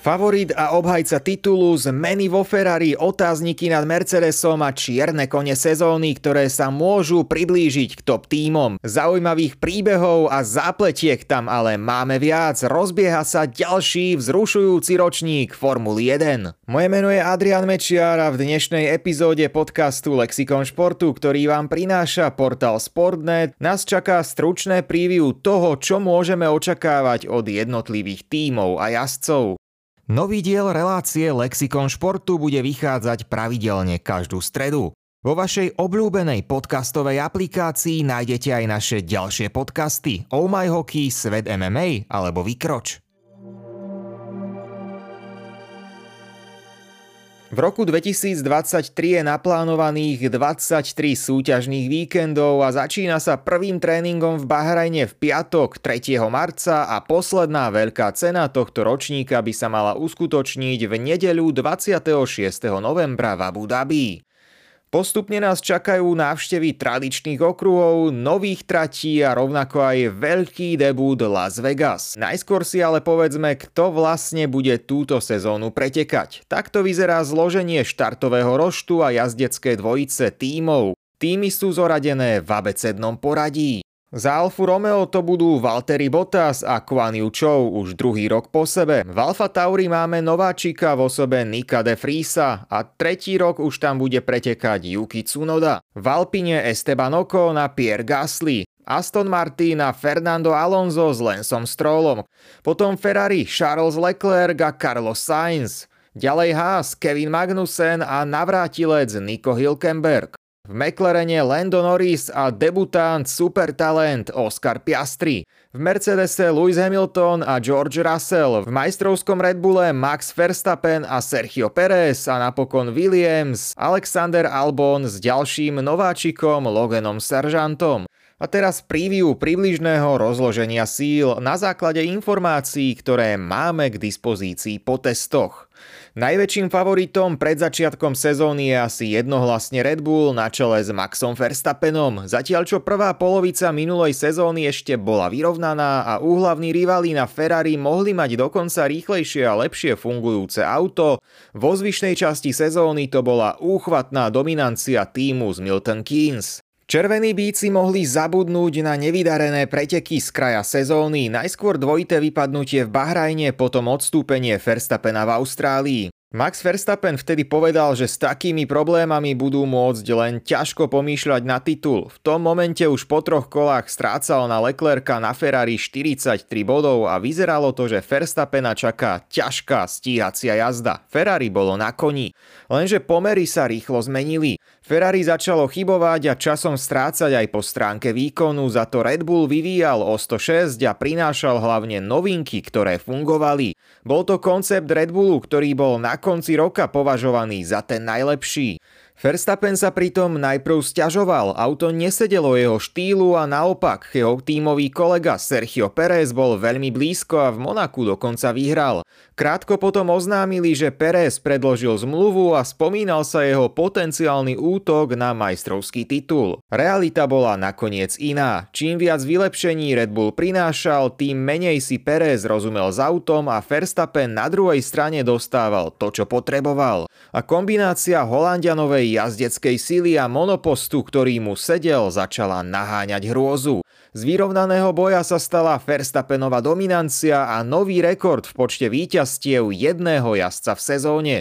Favorit a obhajca titulu, zmeny vo Ferrari, otázniky nad Mercedesom a čierne kone sezóny, ktoré sa môžu priblížiť k top týmom. Zaujímavých príbehov a zápletiek tam ale máme viac. Rozbieha sa ďalší vzrušujúci ročník Formuly 1. Moje meno je Adrian Mečiar a v dnešnej epizóde podcastu Lexikon športu, ktorý vám prináša portál Sportnet, nás čaká stručné preview toho, čo môžeme očakávať od jednotlivých tímov a jazdcov. Nový diel relácie Lexikon športu bude vychádzať pravidelne každú stredu. Vo vašej obľúbenej podcastovej aplikácii nájdete aj naše ďalšie podcasty Oh My Hockey, Svet MMA alebo Vykroč. V roku 2023 je naplánovaných 23 súťažných víkendov a začína sa prvým tréningom v Bahrajne v piatok 3. marca a posledná veľká cena tohto ročníka by sa mala uskutočniť v nedeľu 26. novembra v Abu Dhabi. Postupne nás čakajú návštevy tradičných okruhov, nových tratí a rovnako aj veľký debut Las Vegas. Najskôr si ale povedzme, kto vlastne bude túto sezónu pretekať. Takto vyzerá zloženie štartového roštu a jazdecké dvojice tímov. Týmy sú zoradené v abecednom poradí. Za Alfu Romeo to budú Valtteri Bottas a Kwan Chou už druhý rok po sebe. V Alfa Tauri máme nováčika v osobe Nika de Friesa a tretí rok už tam bude pretekať Yuki Tsunoda. V Alpine Esteban Ocon a Pierre Gasly. Aston Martin a Fernando Alonso s Lensom Strollom. Potom Ferrari Charles Leclerc a Carlos Sainz. Ďalej Haas, Kevin Magnussen a navrátilec Nico Hülkenberg. V McLarene Lando Norris a debutant supertalent Oscar Piastri. V Mercedese Lewis Hamilton a George Russell. V majstrovskom Red Bulle Max Verstappen a Sergio Perez a napokon Williams, Alexander Albon s ďalším nováčikom Loganom Sargentom. A teraz preview približného rozloženia síl na základe informácií, ktoré máme k dispozícii po testoch. Najväčším favoritom pred začiatkom sezóny je asi jednohlasne Red Bull na čele s Maxom Verstappenom, zatiaľ čo prvá polovica minulej sezóny ešte bola vyrovnaná a úhlavní rivali na Ferrari mohli mať dokonca rýchlejšie a lepšie fungujúce auto, vo zvyšnej časti sezóny to bola úchvatná dominancia týmu z Milton Keynes. Červení bíci mohli zabudnúť na nevydarené preteky z kraja sezóny, najskôr dvojité vypadnutie v Bahrajne, potom odstúpenie Verstappena v Austrálii. Max Verstappen vtedy povedal, že s takými problémami budú môcť len ťažko pomýšľať na titul. V tom momente už po troch kolách strácal na Leclerca na Ferrari 43 bodov a vyzeralo to, že Verstappena čaká ťažká stíhacia jazda. Ferrari bolo na koni. Lenže pomery sa rýchlo zmenili. Ferrari začalo chybovať a časom strácať aj po stránke výkonu, za to Red Bull vyvíjal o 106 a prinášal hlavne novinky, ktoré fungovali. Bol to koncept Red Bullu, ktorý bol na konci roka považovaný za ten najlepší. Verstappen sa pritom najprv stiažoval, auto nesedelo jeho štýlu a naopak jeho tímový kolega Sergio Perez bol veľmi blízko a v Monaku dokonca vyhral. Krátko potom oznámili, že Perez predložil zmluvu a spomínal sa jeho potenciálny útok na majstrovský titul. Realita bola nakoniec iná. Čím viac vylepšení Red Bull prinášal, tým menej si Perez rozumel s autom a Verstappen na druhej strane dostával to, čo potreboval. A kombinácia Holandianovej jazdeckej síly a monopostu, ktorý mu sedel, začala naháňať hrôzu. Z vyrovnaného boja sa stala Verstappenova dominancia a nový rekord v počte víťazstiev jedného jazdca v sezóne.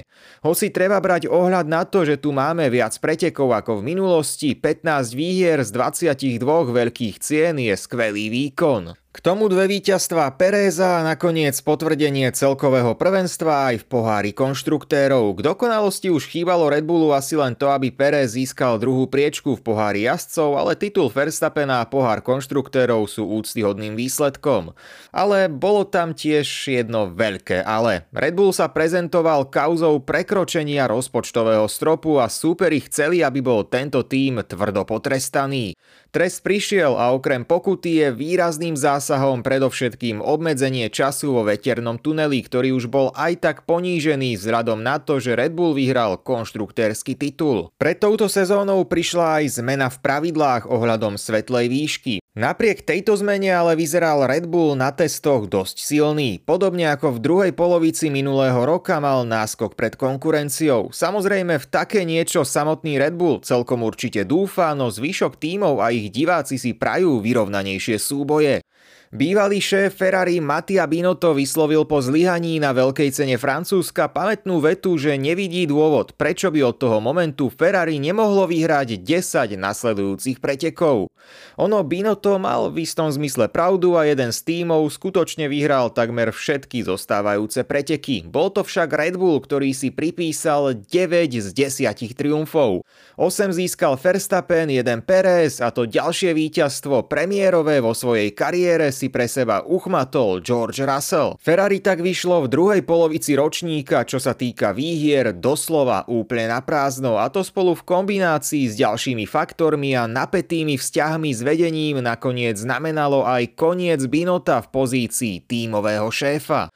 Hoci treba brať ohľad na to, že tu máme viac pretekov ako v minulosti, 15 výhier z 22 veľkých cien je skvelý výkon. K tomu dve víťazstva Pereza a nakoniec potvrdenie celkového prvenstva aj v pohári konštruktérov. K dokonalosti už chýbalo Red Bullu asi len to, aby Perez získal druhú priečku v pohári jazdcov, ale titul Verstappena a pohár konštruktérov sú úctyhodným výsledkom. Ale bolo tam tiež jedno veľké ale. Red Bull sa prezentoval kauzou prekročenia rozpočtového stropu a súperi chceli, aby bol tento tým tvrdo potrestaný. Trest prišiel a okrem pokuty je výrazným zásahom predovšetkým obmedzenie času vo veternom tuneli, ktorý už bol aj tak ponížený vzhľadom na to, že Red Bull vyhral konštruktérsky titul. Pred touto sezónou prišla aj zmena v pravidlách ohľadom svetlej výšky. Napriek tejto zmene ale vyzeral Red Bull na testoch dosť silný. Podobne ako v druhej polovici minulého roka mal náskok pred konkurenciou. Samozrejme v také niečo samotný Red Bull celkom určite dúfa, no zvyšok tímov a ich diváci si prajú vyrovnanejšie súboje. Bývalý šéf Ferrari Mattia Binotto vyslovil po zlyhaní na veľkej cene Francúzska pamätnú vetu, že nevidí dôvod, prečo by od toho momentu Ferrari nemohlo vyhrať 10 nasledujúcich pretekov. Ono Binotto mal v istom zmysle pravdu a jeden z tímov skutočne vyhral takmer všetky zostávajúce preteky. Bol to však Red Bull, ktorý si pripísal 9 z 10 triumfov. 8 získal Verstappen, 1 Perez a to ďalšie víťazstvo premiérové vo svojej kariére si pre seba uchmatol George Russell. Ferrari tak vyšlo v druhej polovici ročníka, čo sa týka výhier, doslova úplne na prázdno a to spolu v kombinácii s ďalšími faktormi a napätými vzťahmi s vedením nakoniec znamenalo aj koniec Binota v pozícii tímového šéfa.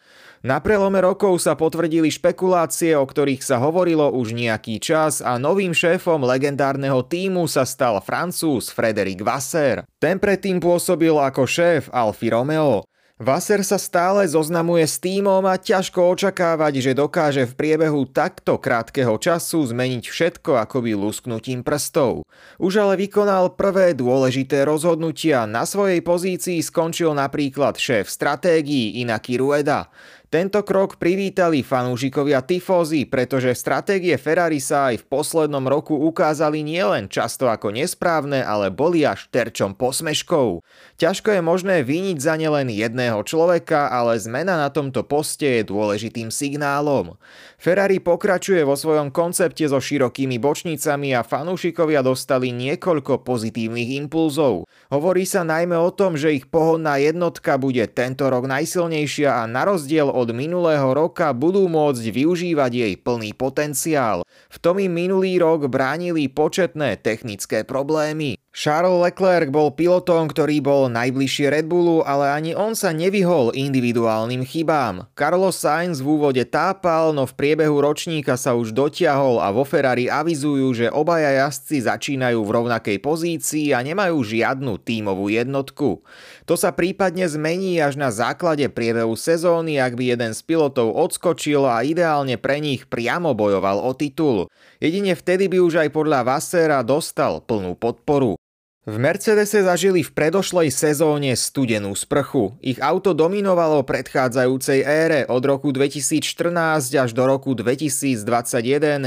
Na prelome rokov sa potvrdili špekulácie, o ktorých sa hovorilo už nejaký čas a novým šéfom legendárneho týmu sa stal francúz Frederic Vasser. Ten predtým pôsobil ako šéf Alfa Romeo. Vasser sa stále zoznamuje s týmom a ťažko očakávať, že dokáže v priebehu takto krátkeho času zmeniť všetko akoby lusknutím prstov. Už ale vykonal prvé dôležité rozhodnutia. Na svojej pozícii skončil napríklad šéf stratégií Inaki Rueda. Tento krok privítali fanúšikovia Tifozy, pretože stratégie Ferrari sa aj v poslednom roku ukázali nielen často ako nesprávne, ale boli až terčom posmeškov. Ťažko je možné vyniť za ne len jedného človeka, ale zmena na tomto poste je dôležitým signálom. Ferrari pokračuje vo svojom koncepte so širokými bočnicami a fanúšikovia dostali niekoľko pozitívnych impulzov. Hovorí sa najmä o tom, že ich pohodná jednotka bude tento rok najsilnejšia a na rozdiel od minulého roka budú môcť využívať jej plný potenciál. V tom im minulý rok bránili početné technické problémy. Charles Leclerc bol pilotom, ktorý bol najbližšie Red Bullu, ale ani on sa nevyhol individuálnym chybám. Carlos Sainz v úvode tápal, no v priebehu ročníka sa už dotiahol a vo Ferrari avizujú, že obaja jazdci začínajú v rovnakej pozícii a nemajú žiadnu tímovú jednotku. To sa prípadne zmení až na základe priebehu sezóny, ak by jeden z pilotov odskočil a ideálne pre nich priamo bojoval o titul. Jedine vtedy by už aj podľa Vassera dostal plnú podporu. V Mercedese zažili v predošlej sezóne studenú sprchu. Ich auto dominovalo predchádzajúcej ére od roku 2014 až do roku 2021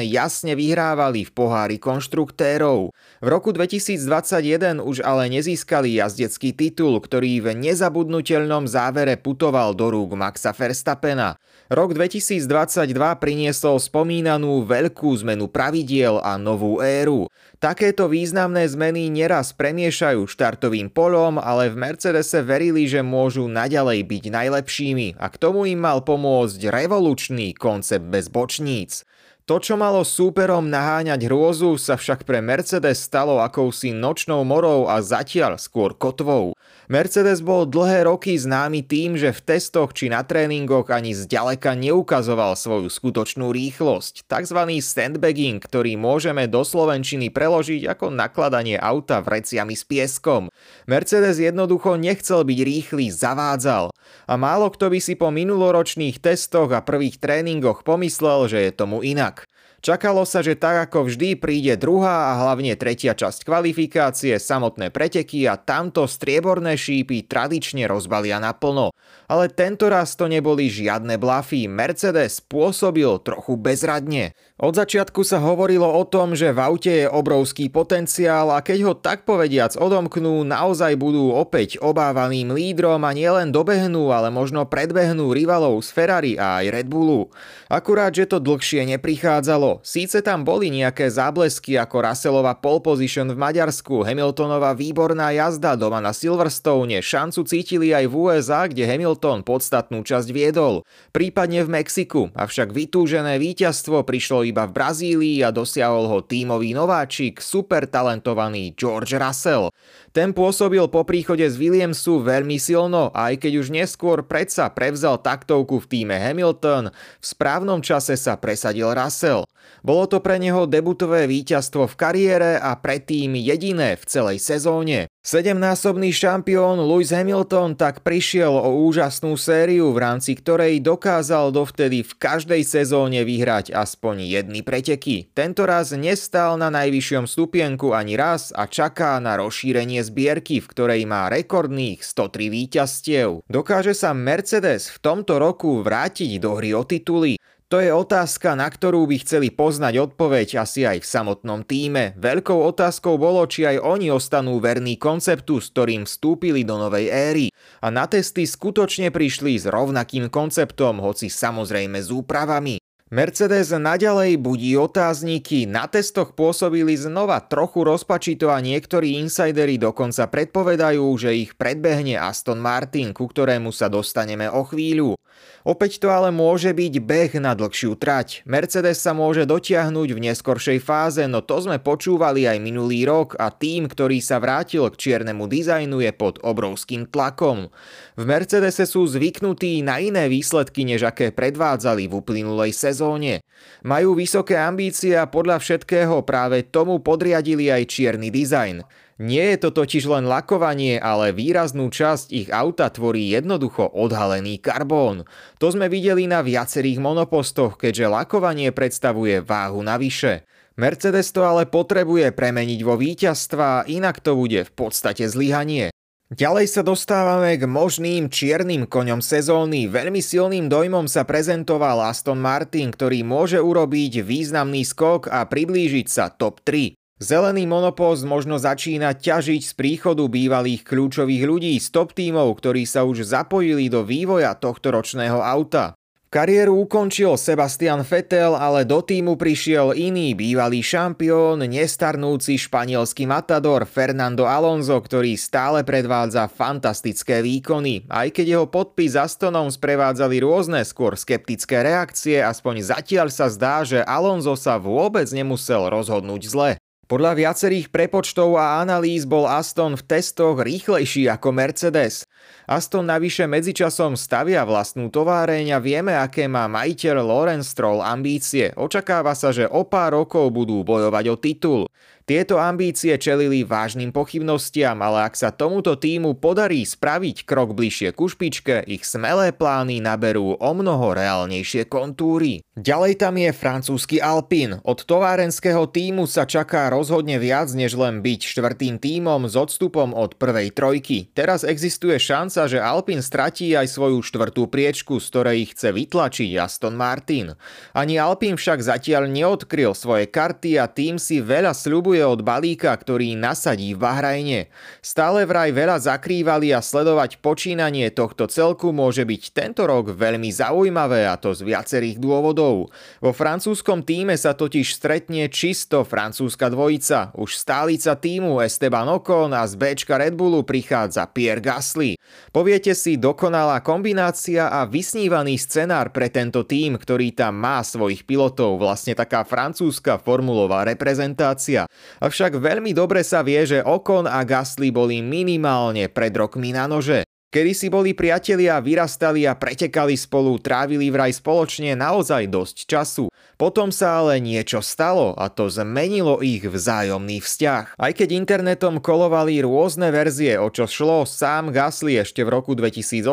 jasne vyhrávali v pohári konštruktérov. V roku 2021 už ale nezískali jazdecký titul, ktorý v nezabudnutelnom závere putoval do rúk Maxa Verstappena. Rok 2022 priniesol spomínanú veľkú zmenu pravidiel a novú éru. Takéto významné zmeny neraz premiešajú štartovým polom, ale v Mercedese verili, že môžu naďalej byť najlepšími a k tomu im mal pomôcť revolučný koncept bez bočníc. To, čo malo súperom naháňať hrôzu, sa však pre Mercedes stalo akousi nočnou morou a zatiaľ skôr kotvou. Mercedes bol dlhé roky známy tým, že v testoch či na tréningoch ani zďaleka neukazoval svoju skutočnú rýchlosť, tzv. sandbagging, ktorý môžeme do slovenčiny preložiť ako nakladanie auta vreciami s pieskom. Mercedes jednoducho nechcel byť rýchly, zavádzal. A málo kto by si po minuloročných testoch a prvých tréningoch pomyslel, že je tomu inak. Čakalo sa, že tak ako vždy príde druhá a hlavne tretia časť kvalifikácie, samotné preteky a tamto strieborné šípy tradične rozbalia naplno. Ale tento raz to neboli žiadne blafy, Mercedes pôsobil trochu bezradne. Od začiatku sa hovorilo o tom, že v aute je obrovský potenciál a keď ho tak povediac odomknú, naozaj budú opäť obávaným lídrom a nielen dobehnú, ale možno predbehnú rivalov z Ferrari a aj Red Bullu. Akurát, že to dlhšie neprichádzalo. Síce tam boli nejaké záblesky ako Russellova pole position v Maďarsku, Hamiltonova výborná jazda doma na Silverstone, šancu cítili aj v USA, kde Hamilton podstatnú časť viedol, prípadne v Mexiku, avšak vytúžené víťazstvo prišlo iba v Brazílii a dosiahol ho tímový nováčik, super talentovaný George Russell. Ten pôsobil po príchode z Williamsu veľmi silno, aj keď už neskôr predsa prevzal taktovku v týme Hamilton, v správnom čase sa presadil Russell. Bolo to pre neho debutové víťazstvo v kariére a predtým jediné v celej sezóne. Sedemnásobný šampión Lewis Hamilton tak prišiel o úžasnú sériu, v rámci ktorej dokázal dovtedy v každej sezóne vyhrať aspoň jedny preteky. Tento raz nestal na najvyššom stupienku ani raz a čaká na rozšírenie zbierky, v ktorej má rekordných 103 víťazstiev. Dokáže sa Mercedes v tomto roku vrátiť do hry o tituly? To je otázka, na ktorú by chceli poznať odpoveď asi aj v samotnom týme. Veľkou otázkou bolo, či aj oni ostanú verní konceptu, s ktorým vstúpili do novej éry. A na testy skutočne prišli s rovnakým konceptom, hoci samozrejme s úpravami. Mercedes naďalej budí otázniky, na testoch pôsobili znova trochu rozpačito a niektorí insidery dokonca predpovedajú, že ich predbehne Aston Martin, ku ktorému sa dostaneme o chvíľu. Opäť to ale môže byť beh na dlhšiu trať. Mercedes sa môže dotiahnuť v neskoršej fáze, no to sme počúvali aj minulý rok a tým, ktorý sa vrátil k čiernemu dizajnu je pod obrovským tlakom. V Mercedese sú zvyknutí na iné výsledky, než aké predvádzali v uplynulej sezóne sezóne. Majú vysoké ambície a podľa všetkého práve tomu podriadili aj čierny dizajn. Nie je to totiž len lakovanie, ale výraznú časť ich auta tvorí jednoducho odhalený karbón. To sme videli na viacerých monopostoch, keďže lakovanie predstavuje váhu navyše. Mercedes to ale potrebuje premeniť vo víťazstva, inak to bude v podstate zlyhanie. Ďalej sa dostávame k možným čiernym koňom sezóny. Veľmi silným dojmom sa prezentoval Aston Martin, ktorý môže urobiť významný skok a priblížiť sa top 3. Zelený monopost možno začína ťažiť z príchodu bývalých kľúčových ľudí z top tímov, ktorí sa už zapojili do vývoja tohto ročného auta. Kariéru ukončil Sebastian Vettel, ale do týmu prišiel iný bývalý šampión, nestarnúci španielský matador Fernando Alonso, ktorý stále predvádza fantastické výkony. Aj keď jeho podpis Astonom sprevádzali rôzne skôr skeptické reakcie, aspoň zatiaľ sa zdá, že Alonso sa vôbec nemusel rozhodnúť zle. Podľa viacerých prepočtov a analýz bol Aston v testoch rýchlejší ako Mercedes. Aston navyše medzičasom stavia vlastnú továreň a vieme, aké má majiteľ Lawrence Stroll ambície. Očakáva sa, že o pár rokov budú bojovať o titul. Tieto ambície čelili vážnym pochybnostiam, ale ak sa tomuto týmu podarí spraviť krok bližšie ku špičke, ich smelé plány naberú o mnoho reálnejšie kontúry. Ďalej tam je francúzsky Alpin. Od továrenského týmu sa čaká rozhodne viac než len byť štvrtým týmom s odstupom od prvej trojky. Teraz existuje šanca, že Alpin stratí aj svoju štvrtú priečku, z ktorej chce vytlačiť Aston Martin. Ani Alpin však zatiaľ neodkryl svoje karty a tým si veľa sľubuje sľubuje od balíka, ktorý nasadí v Bahrajne. Stále vraj veľa zakrývali a sledovať počínanie tohto celku môže byť tento rok veľmi zaujímavé a to z viacerých dôvodov. Vo francúzskom týme sa totiž stretne čisto francúzska dvojica. Už stálica týmu Esteban Ocon a z Bčka Red Bullu prichádza Pierre Gasly. Poviete si dokonalá kombinácia a vysnívaný scenár pre tento tým, ktorý tam má svojich pilotov, vlastne taká francúzska formulová reprezentácia. Avšak veľmi dobre sa vie, že Okon a Gasly boli minimálne pred rokmi na nože. Kedy si boli priatelia, vyrastali a pretekali spolu, trávili vraj spoločne naozaj dosť času. Potom sa ale niečo stalo a to zmenilo ich vzájomný vzťah. Aj keď internetom kolovali rôzne verzie, o čo šlo, sám Gasly ešte v roku 2018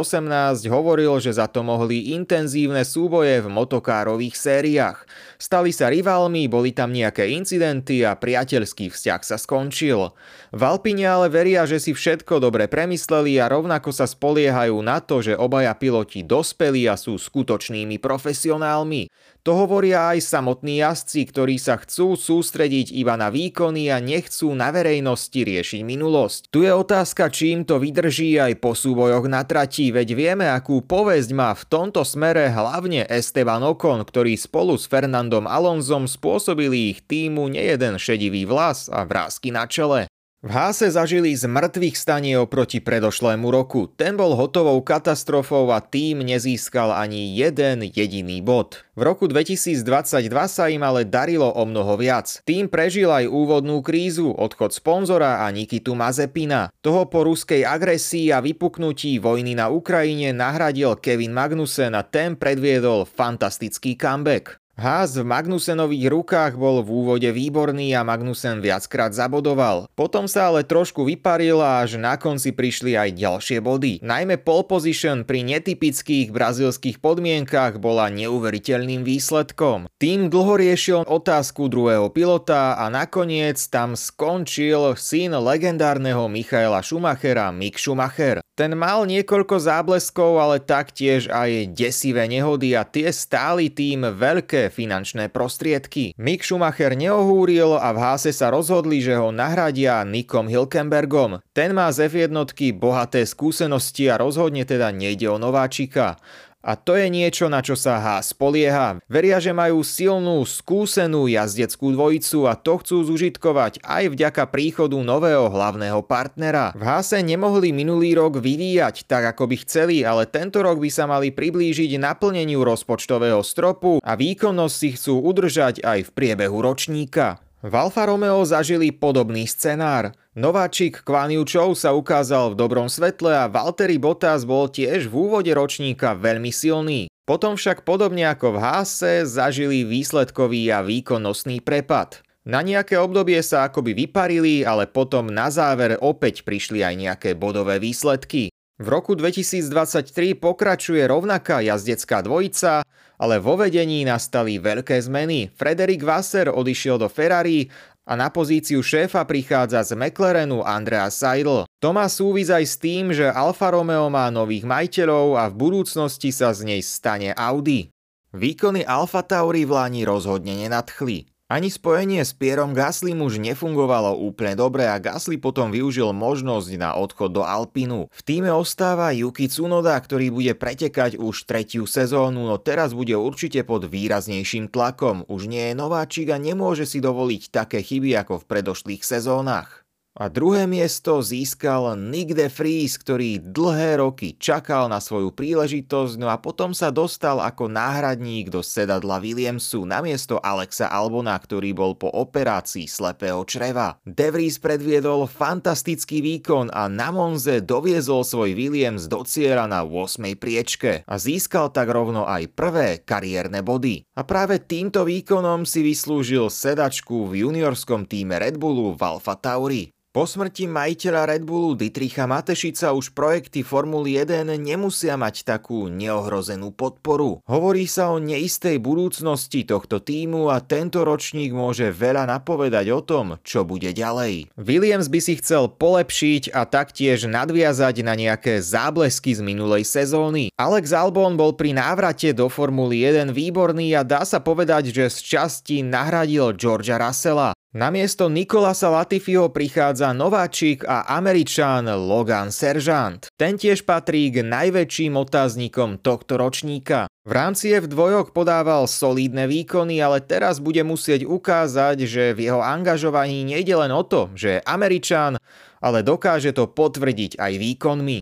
hovoril, že za to mohli intenzívne súboje v motokárových sériách. Stali sa rivalmi, boli tam nejaké incidenty a priateľský vzťah sa skončil. V Alpine ale veria, že si všetko dobre premysleli a rovnako sa spoliehajú na to, že obaja piloti dospeli a sú skutočnými profesionálmi. To hovoria aj samotní jazdci, ktorí sa chcú sústrediť iba na výkony a nechcú na verejnosti riešiť minulosť. Tu je otázka, čím to vydrží aj po súbojoch na trati, veď vieme, akú povesť má v tomto smere hlavne Esteban Ocon, ktorý spolu s Fernandom Alonzom spôsobili ich týmu nejeden šedivý vlas a vrázky na čele. V Háse zažili z mŕtvych stanie oproti predošlému roku. Ten bol hotovou katastrofou a tým nezískal ani jeden jediný bod. V roku 2022 sa im ale darilo o mnoho viac. Tým prežil aj úvodnú krízu, odchod sponzora a Nikitu Mazepina. Toho po ruskej agresii a vypuknutí vojny na Ukrajine nahradil Kevin Magnussen a ten predviedol fantastický comeback. Haas v Magnusenových rukách bol v úvode výborný a Magnusen viackrát zabodoval. Potom sa ale trošku vyparil a až na konci prišli aj ďalšie body. Najmä pole position pri netypických brazilských podmienkach bola neuveriteľným výsledkom. Tým dlho riešil otázku druhého pilota a nakoniec tam skončil syn legendárneho Michaela Schumachera, Mick Schumacher. Ten mal niekoľko zábleskov, ale taktiež aj desivé nehody a tie stáli tým veľké finančné prostriedky. Mick Schumacher neohúril a v Háse sa rozhodli, že ho nahradia Nikom Hilkenbergom. Ten má z F1 bohaté skúsenosti a rozhodne teda nejde o nováčika. A to je niečo, na čo sa Haas spolieha. Veria, že majú silnú, skúsenú jazdeckú dvojicu a to chcú zužitkovať aj vďaka príchodu nového hlavného partnera. V Hase nemohli minulý rok vyvíjať tak, ako by chceli, ale tento rok by sa mali priblížiť naplneniu rozpočtového stropu a výkonnosť si chcú udržať aj v priebehu ročníka. V Alfa Romeo zažili podobný scenár. Nováčik Kwan sa ukázal v dobrom svetle a Valtteri Bottas bol tiež v úvode ročníka veľmi silný. Potom však podobne ako v Haase zažili výsledkový a výkonnostný prepad. Na nejaké obdobie sa akoby vyparili, ale potom na záver opäť prišli aj nejaké bodové výsledky. V roku 2023 pokračuje rovnaká jazdecká dvojica, ale vo vedení nastali veľké zmeny. Frederik Wasser odišiel do Ferrari a na pozíciu šéfa prichádza z McLarenu Andrea Seidl. To má súvis aj s tým, že Alfa Romeo má nových majiteľov a v budúcnosti sa z nej stane Audi. Výkony Alfa Tauri v Lani rozhodne nenadchli. Ani spojenie s Pierom Gaslym už nefungovalo úplne dobre a Gasly potom využil možnosť na odchod do Alpinu. V týme ostáva Yuki Tsunoda, ktorý bude pretekať už tretiu sezónu, no teraz bude určite pod výraznejším tlakom. Už nie je nováčik a nemôže si dovoliť také chyby ako v predošlých sezónach. A druhé miesto získal Nick de Vries, ktorý dlhé roky čakal na svoju príležitosť, no a potom sa dostal ako náhradník do sedadla Williamsu namiesto Alexa Albona, ktorý bol po operácii slepého čreva. De Vries predviedol fantastický výkon a na Monze doviezol svoj Williams do cieľa na 8. priečke a získal tak rovno aj prvé kariérne body. A práve týmto výkonom si vyslúžil sedačku v juniorskom týme Red Bullu v Alfa Tauri. Po smrti majiteľa Red Bullu Dietricha Matešica už projekty Formuly 1 nemusia mať takú neohrozenú podporu. Hovorí sa o neistej budúcnosti tohto týmu a tento ročník môže veľa napovedať o tom, čo bude ďalej. Williams by si chcel polepšiť a taktiež nadviazať na nejaké záblesky z minulej sezóny. Alex Albon bol pri návrate do Formuly 1 výborný a dá sa povedať, že z časti nahradil Georgia Russella. Namiesto Nikolasa Latifiho prichádza nováčik a američan Logan Seržant. Ten tiež patrí k najväčším otáznikom tohto ročníka. V rámci F2 podával solídne výkony, ale teraz bude musieť ukázať, že v jeho angažovaní nejde len o to, že je američan, ale dokáže to potvrdiť aj výkonmi.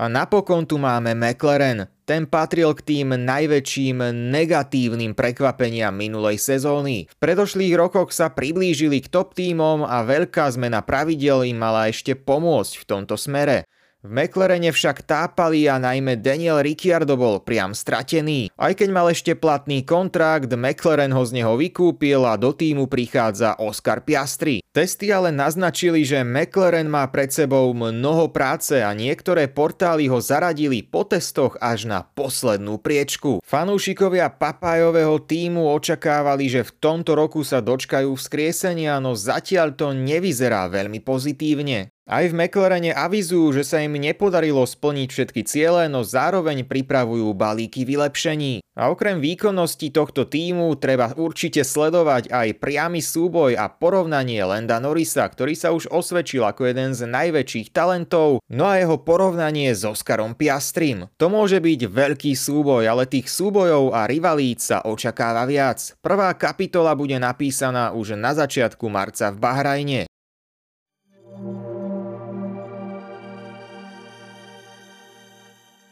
A napokon tu máme McLaren. Ten patril k tým najväčším negatívnym prekvapeniam minulej sezóny. V predošlých rokoch sa priblížili k top týmom a veľká zmena pravidel im mala ešte pomôcť v tomto smere. V McLarene však tápali a najmä Daniel Ricciardo bol priam stratený. Aj keď mal ešte platný kontrakt, McLaren ho z neho vykúpil a do týmu prichádza Oscar Piastri. Testy ale naznačili, že McLaren má pred sebou mnoho práce a niektoré portály ho zaradili po testoch až na poslednú priečku. Fanúšikovia papajového týmu očakávali, že v tomto roku sa dočkajú vzkriesenia, no zatiaľ to nevyzerá veľmi pozitívne. Aj v McLarene avizujú, že sa im nepodarilo splniť všetky ciele, no zároveň pripravujú balíky vylepšení. A okrem výkonnosti tohto týmu treba určite sledovať aj priamy súboj a porovnanie Lenda Norrisa, ktorý sa už osvedčil ako jeden z najväčších talentov, no a jeho porovnanie s Oskarom Piastrim. To môže byť veľký súboj, ale tých súbojov a rivalít sa očakáva viac. Prvá kapitola bude napísaná už na začiatku marca v Bahrajne.